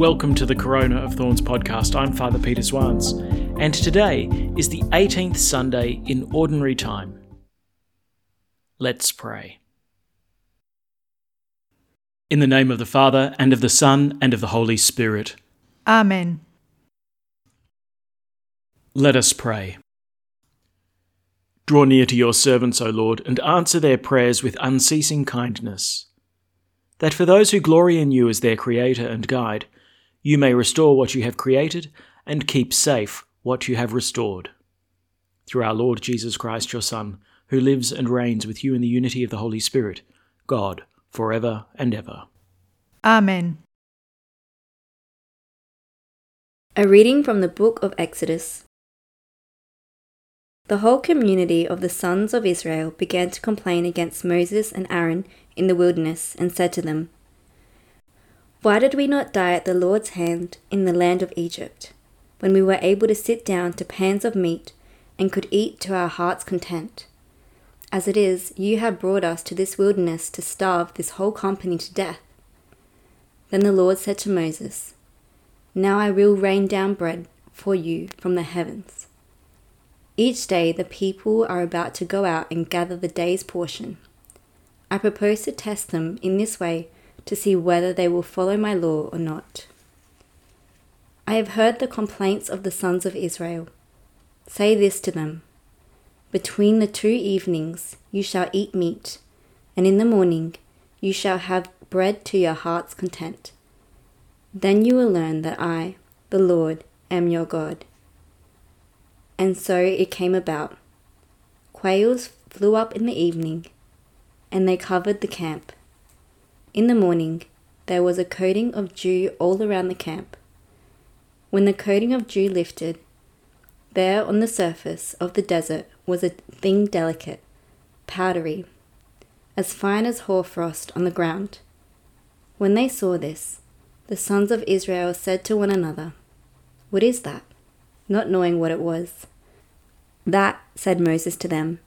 welcome to the Corona of Thorns podcast. I'm Father Peter Swans, and today is the 18th Sunday in Ordinary Time. Let's pray. In the name of the Father, and of the Son, and of the Holy Spirit. Amen. Let us pray. Draw near to your servants, O Lord, and answer their prayers with unceasing kindness that for those who glory in you as their Creator and Guide, you may restore what you have created and keep safe what you have restored. Through our Lord Jesus Christ, your Son, who lives and reigns with you in the unity of the Holy Spirit, God, for ever and ever. Amen. A reading from the book of Exodus. The whole community of the sons of Israel began to complain against Moses and Aaron in the wilderness and said to them, Why did we not die at the Lord's hand in the land of Egypt, when we were able to sit down to pans of meat and could eat to our heart's content? As it is, you have brought us to this wilderness to starve this whole company to death. Then the Lord said to Moses, Now I will rain down bread for you from the heavens. Each day the people are about to go out and gather the day's portion. I propose to test them in this way to see whether they will follow my law or not. I have heard the complaints of the sons of Israel. Say this to them Between the two evenings you shall eat meat, and in the morning you shall have bread to your heart's content. Then you will learn that I, the Lord, am your God. And so it came about. Quails flew up in the evening and they covered the camp. In the morning, there was a coating of dew all around the camp. When the coating of dew lifted, there on the surface of the desert was a thing delicate, powdery, as fine as hoarfrost on the ground. When they saw this, the sons of Israel said to one another, What is that? Not knowing what it was. That, said Moses to them,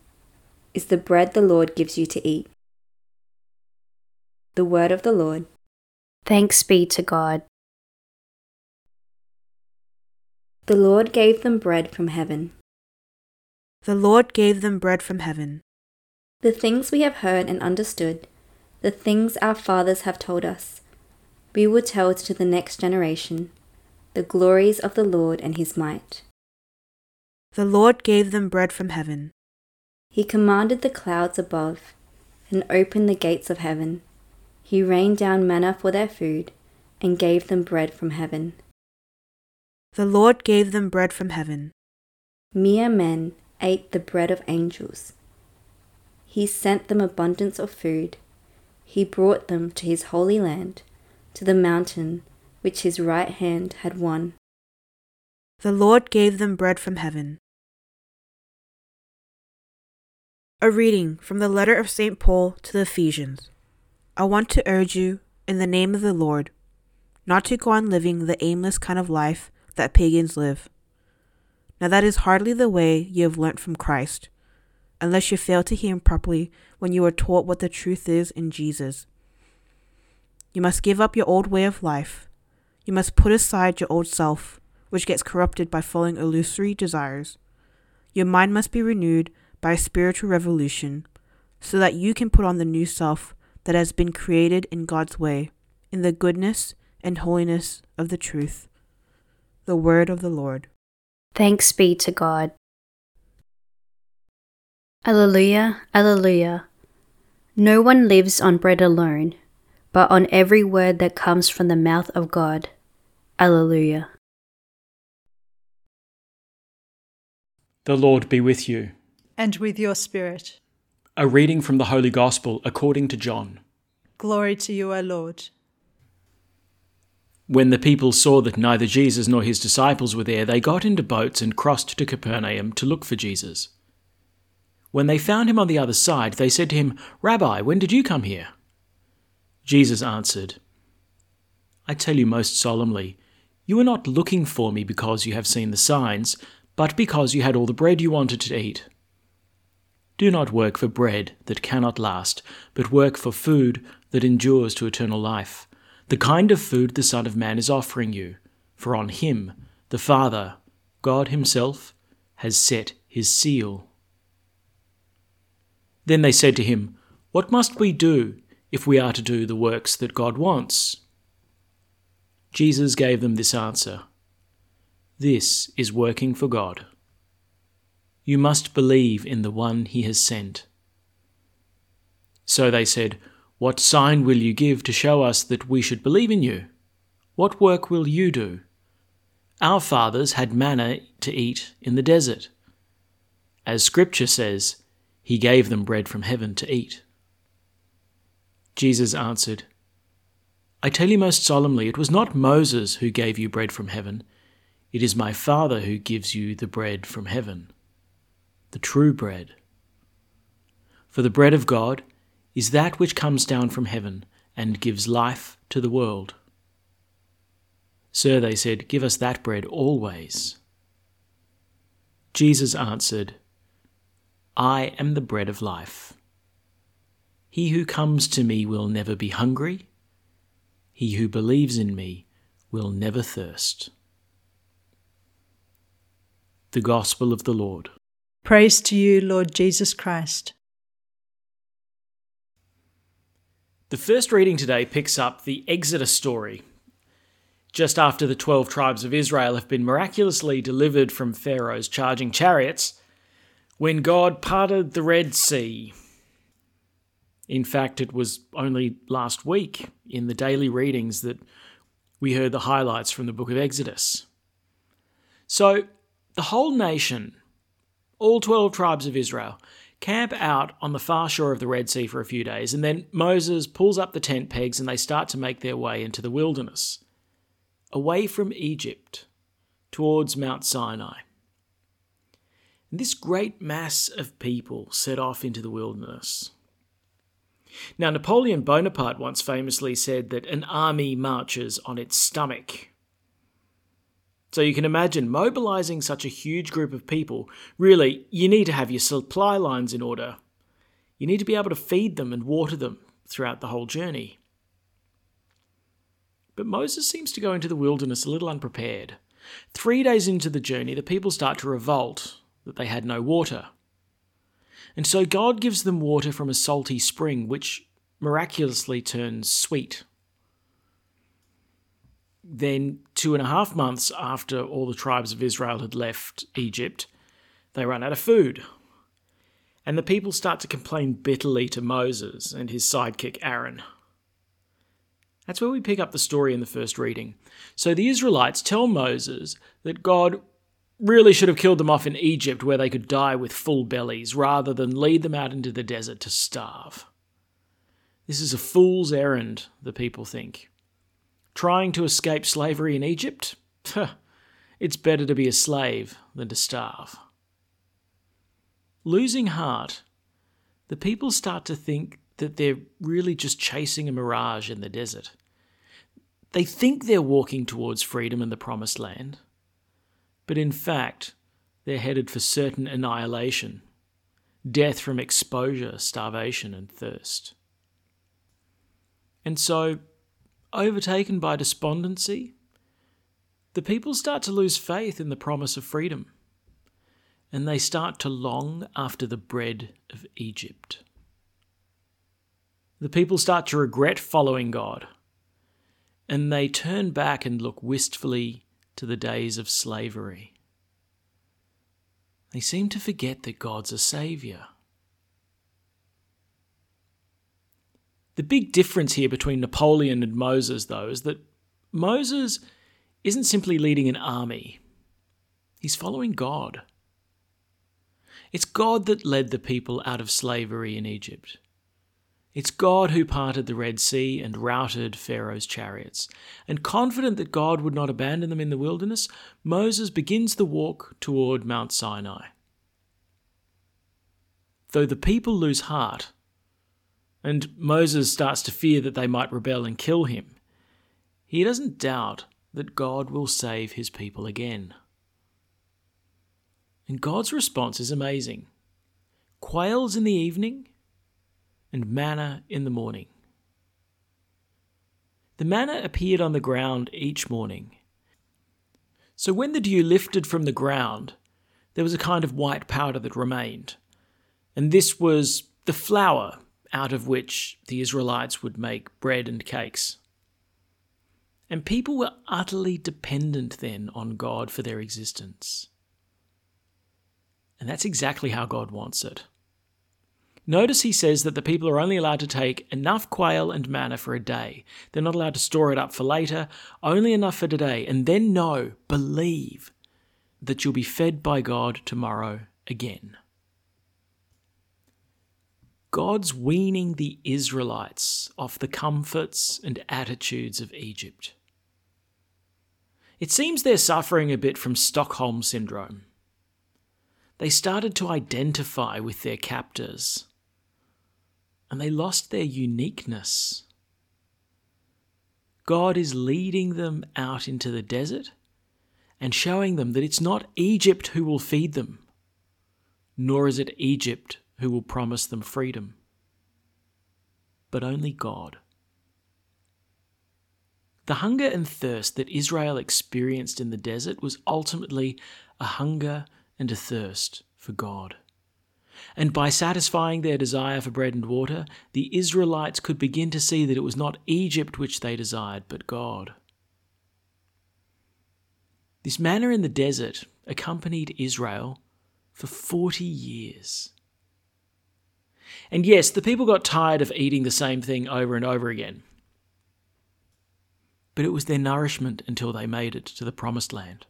is the bread the Lord gives you to eat. The word of the Lord. Thanks be to God. The Lord gave them bread from heaven. The Lord gave them bread from heaven. The things we have heard and understood, the things our fathers have told us, we will tell to the next generation the glories of the Lord and his might. The Lord gave them bread from heaven. He commanded the clouds above and opened the gates of heaven. He rained down manna for their food and gave them bread from heaven. The Lord gave them bread from heaven. Mere men ate the bread of angels. He sent them abundance of food. He brought them to his holy land, to the mountain which his right hand had won. The Lord gave them bread from heaven. A reading from the letter of St. Paul to the Ephesians. I want to urge you, in the name of the Lord, not to go on living the aimless kind of life that pagans live. Now, that is hardly the way you have learnt from Christ, unless you fail to hear him properly when you are taught what the truth is in Jesus. You must give up your old way of life. You must put aside your old self, which gets corrupted by following illusory desires. Your mind must be renewed by a spiritual revolution, so that you can put on the new self that has been created in God's way, in the goodness and holiness of the truth. The word of the Lord. Thanks be to God. Alleluia, Alleluia. No one lives on bread alone, but on every word that comes from the mouth of God. Alleluia. The Lord be with you. And with your spirit. A reading from the Holy Gospel according to John. Glory to you, O Lord. When the people saw that neither Jesus nor his disciples were there, they got into boats and crossed to Capernaum to look for Jesus. When they found him on the other side, they said to him, Rabbi, when did you come here? Jesus answered, I tell you most solemnly, you are not looking for me because you have seen the signs, but because you had all the bread you wanted to eat. Do not work for bread that cannot last, but work for food that endures to eternal life, the kind of food the Son of Man is offering you, for on him, the Father, God Himself, has set His seal. Then they said to him, What must we do if we are to do the works that God wants? Jesus gave them this answer This is working for God. You must believe in the one He has sent. So they said, What sign will you give to show us that we should believe in you? What work will you do? Our fathers had manna to eat in the desert. As Scripture says, he gave them bread from heaven to eat. Jesus answered, I tell you most solemnly, it was not Moses who gave you bread from heaven. It is my Father who gives you the bread from heaven, the true bread. For the bread of God is that which comes down from heaven and gives life to the world. Sir, they said, give us that bread always. Jesus answered, I am the bread of life. He who comes to me will never be hungry. He who believes in me will never thirst. The Gospel of the Lord. Praise to you, Lord Jesus Christ. The first reading today picks up the Exodus story. Just after the 12 tribes of Israel have been miraculously delivered from Pharaoh's charging chariots, when God parted the Red Sea. In fact, it was only last week in the daily readings that we heard the highlights from the book of Exodus. So, the whole nation, all 12 tribes of Israel, camp out on the far shore of the Red Sea for a few days, and then Moses pulls up the tent pegs and they start to make their way into the wilderness, away from Egypt, towards Mount Sinai. This great mass of people set off into the wilderness. Now, Napoleon Bonaparte once famously said that an army marches on its stomach. So you can imagine mobilizing such a huge group of people. Really, you need to have your supply lines in order. You need to be able to feed them and water them throughout the whole journey. But Moses seems to go into the wilderness a little unprepared. Three days into the journey, the people start to revolt that they had no water. And so God gives them water from a salty spring, which miraculously turns sweet. Then, two and a half months after all the tribes of Israel had left Egypt, they run out of food. And the people start to complain bitterly to Moses and his sidekick Aaron. That's where we pick up the story in the first reading. So the Israelites tell Moses that God really should have killed them off in Egypt where they could die with full bellies rather than lead them out into the desert to starve. This is a fool's errand, the people think. Trying to escape slavery in Egypt? it's better to be a slave than to starve. Losing heart, the people start to think that they're really just chasing a mirage in the desert. They think they're walking towards freedom and the promised land but in fact, they're headed for certain annihilation death from exposure, starvation, and thirst. And so, overtaken by despondency, the people start to lose faith in the promise of freedom, and they start to long after the bread of Egypt. The people start to regret following God, and they turn back and look wistfully to the days of slavery. They seem to forget that God's a saviour. The big difference here between Napoleon and Moses, though, is that Moses isn't simply leading an army, he's following God. It's God that led the people out of slavery in Egypt. It's God who parted the Red Sea and routed Pharaoh's chariots. And confident that God would not abandon them in the wilderness, Moses begins the walk toward Mount Sinai. Though the people lose heart, and Moses starts to fear that they might rebel and kill him, he doesn't doubt that God will save his people again. And God's response is amazing. Quails in the evening and manna in the morning. The manna appeared on the ground each morning. So when the dew lifted from the ground, there was a kind of white powder that remained. And this was the flour out of which the Israelites would make bread and cakes. And people were utterly dependent then on God for their existence. And that's exactly how God wants it. Notice he says that the people are only allowed to take enough quail and manna for a day. They're not allowed to store it up for later, only enough for today. And then know, believe, that you'll be fed by God tomorrow again. God's weaning the Israelites off the comforts and attitudes of Egypt. It seems they're suffering a bit from Stockholm Syndrome. They started to identify with their captors and they lost their uniqueness. God is leading them out into the desert and showing them that it's not Egypt who will feed them, nor is it Egypt who will promise them freedom, but only God. The hunger and thirst that Israel experienced in the desert was ultimately a hunger and a thirst for God. And by satisfying their desire for bread and water, the Israelites could begin to see that it was not Egypt which they desired, but God. This manna in the desert accompanied Israel for 40 years. And yes, the people got tired of eating the same thing over and over again. But it was their nourishment until they made it to the promised land.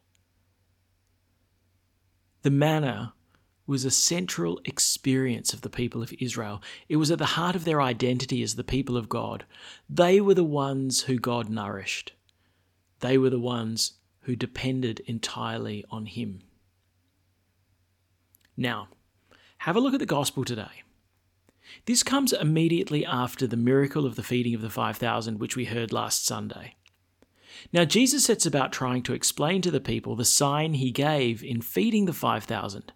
The manna was a central experience of the people of Israel. It was at the heart of their identity as the people of God. They were the ones who God nourished, they were the ones who depended entirely on Him. Now, have a look at the gospel today. This comes immediately after the miracle of the feeding of the 5,000, which we heard last Sunday. Now, Jesus sets about trying to explain to the people the sign he gave in feeding the 5,000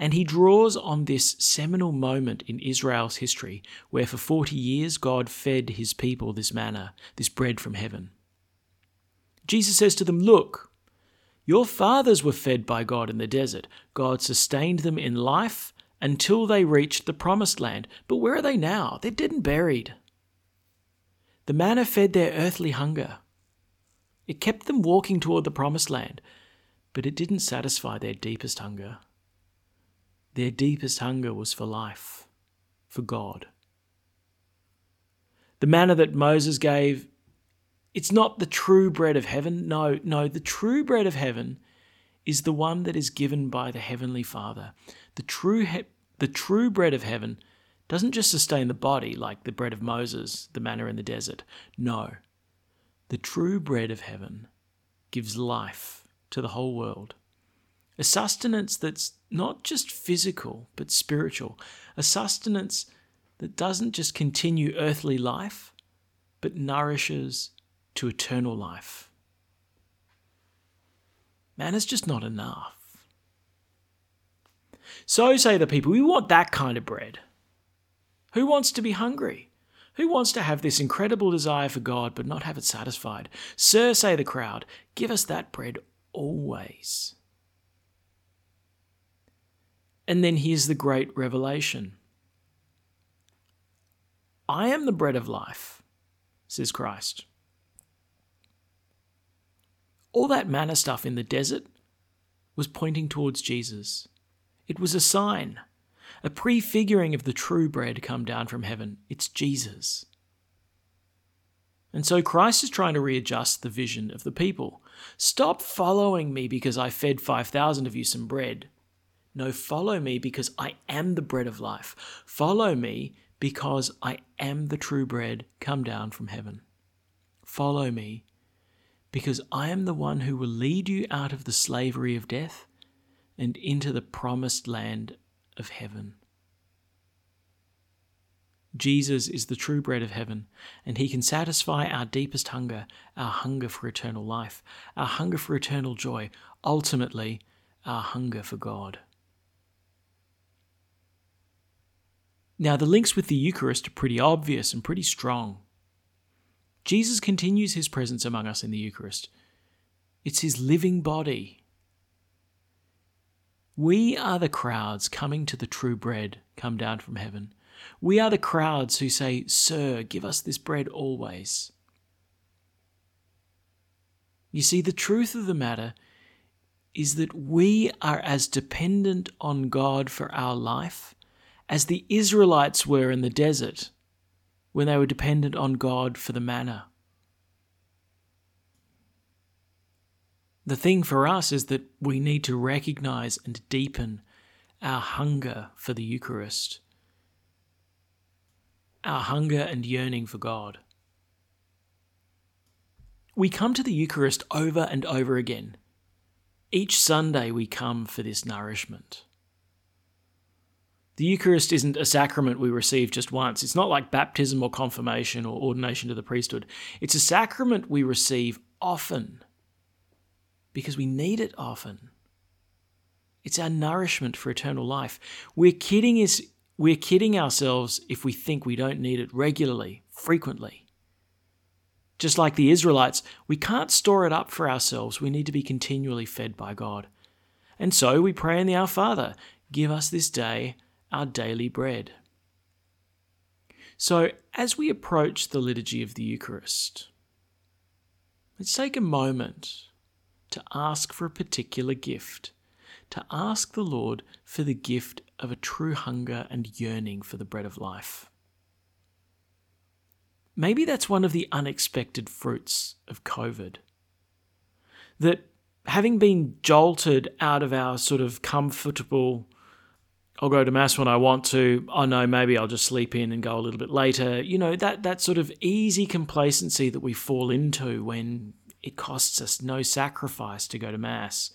and he draws on this seminal moment in Israel's history where for 40 years God fed his people this manna, this bread from heaven. Jesus says to them, Look, your fathers were fed by God in the desert. God sustained them in life until they reached the promised land. But where are they now? They're dead and buried. The manna fed their earthly hunger. It kept them walking toward the promised land, but it didn't satisfy their deepest hunger. Their deepest hunger was for life, for God. The manna that Moses gave, it's not the true bread of heaven. No, no, the true bread of heaven is the one that is given by the Heavenly Father. The true, he- the true bread of heaven doesn't just sustain the body like the bread of Moses, the manna in the desert. No, the true bread of heaven gives life to the whole world. A sustenance that's not just physical, but spiritual. A sustenance that doesn't just continue earthly life, but nourishes to eternal life. Man, it's just not enough. So say the people, we want that kind of bread. Who wants to be hungry? Who wants to have this incredible desire for God but not have it satisfied? Sir, say the crowd, give us that bread always. And then here's the great revelation I am the bread of life, says Christ. All that manna stuff in the desert was pointing towards Jesus. It was a sign, a prefiguring of the true bread come down from heaven. It's Jesus. And so Christ is trying to readjust the vision of the people. Stop following me because I fed 5,000 of you some bread. No, follow me because I am the bread of life. Follow me because I am the true bread come down from heaven. Follow me because I am the one who will lead you out of the slavery of death and into the promised land of heaven. Jesus is the true bread of heaven, and he can satisfy our deepest hunger, our hunger for eternal life, our hunger for eternal joy, ultimately, our hunger for God. Now, the links with the Eucharist are pretty obvious and pretty strong. Jesus continues his presence among us in the Eucharist. It's his living body. We are the crowds coming to the true bread come down from heaven. We are the crowds who say, Sir, give us this bread always. You see, the truth of the matter is that we are as dependent on God for our life as the Israelites were in the desert when they were dependent on God for the manna. The thing for us is that we need to recognize and deepen our hunger for the Eucharist, our hunger and yearning for God. We come to the Eucharist over and over again. Each Sunday we come for this nourishment. The Eucharist isn't a sacrament we receive just once. It's not like baptism or confirmation or ordination to the priesthood. It's a sacrament we receive often because we need it often. It's our nourishment for eternal life. We're kidding, is, we're kidding ourselves if we think we don't need it regularly, frequently. Just like the Israelites, we can't store it up for ourselves. We need to be continually fed by God. And so we pray in the Our Father, give us this day our daily bread. So, as we approach the liturgy of the Eucharist, let's take a moment to ask for a particular gift, to ask the Lord for the gift of a true hunger and yearning for the bread of life. Maybe that's one of the unexpected fruits of COVID. That having been jolted out of our sort of comfortable I'll go to mass when I want to. Oh know maybe I'll just sleep in and go a little bit later. You know, that that sort of easy complacency that we fall into when it costs us no sacrifice to go to mass.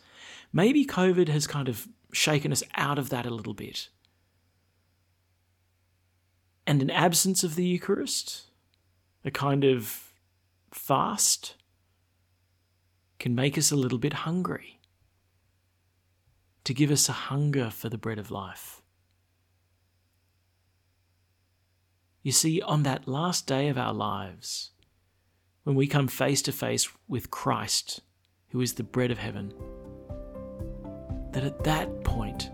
Maybe COVID has kind of shaken us out of that a little bit. And an absence of the Eucharist, a kind of fast, can make us a little bit hungry to give us a hunger for the bread of life. You see, on that last day of our lives, when we come face to face with Christ, who is the bread of heaven, that at that point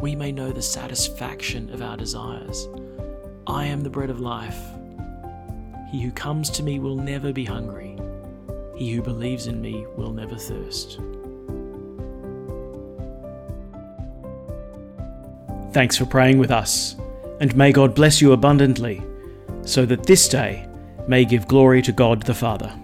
we may know the satisfaction of our desires. I am the bread of life. He who comes to me will never be hungry. He who believes in me will never thirst. Thanks for praying with us, and may God bless you abundantly, so that this day may give glory to God the Father.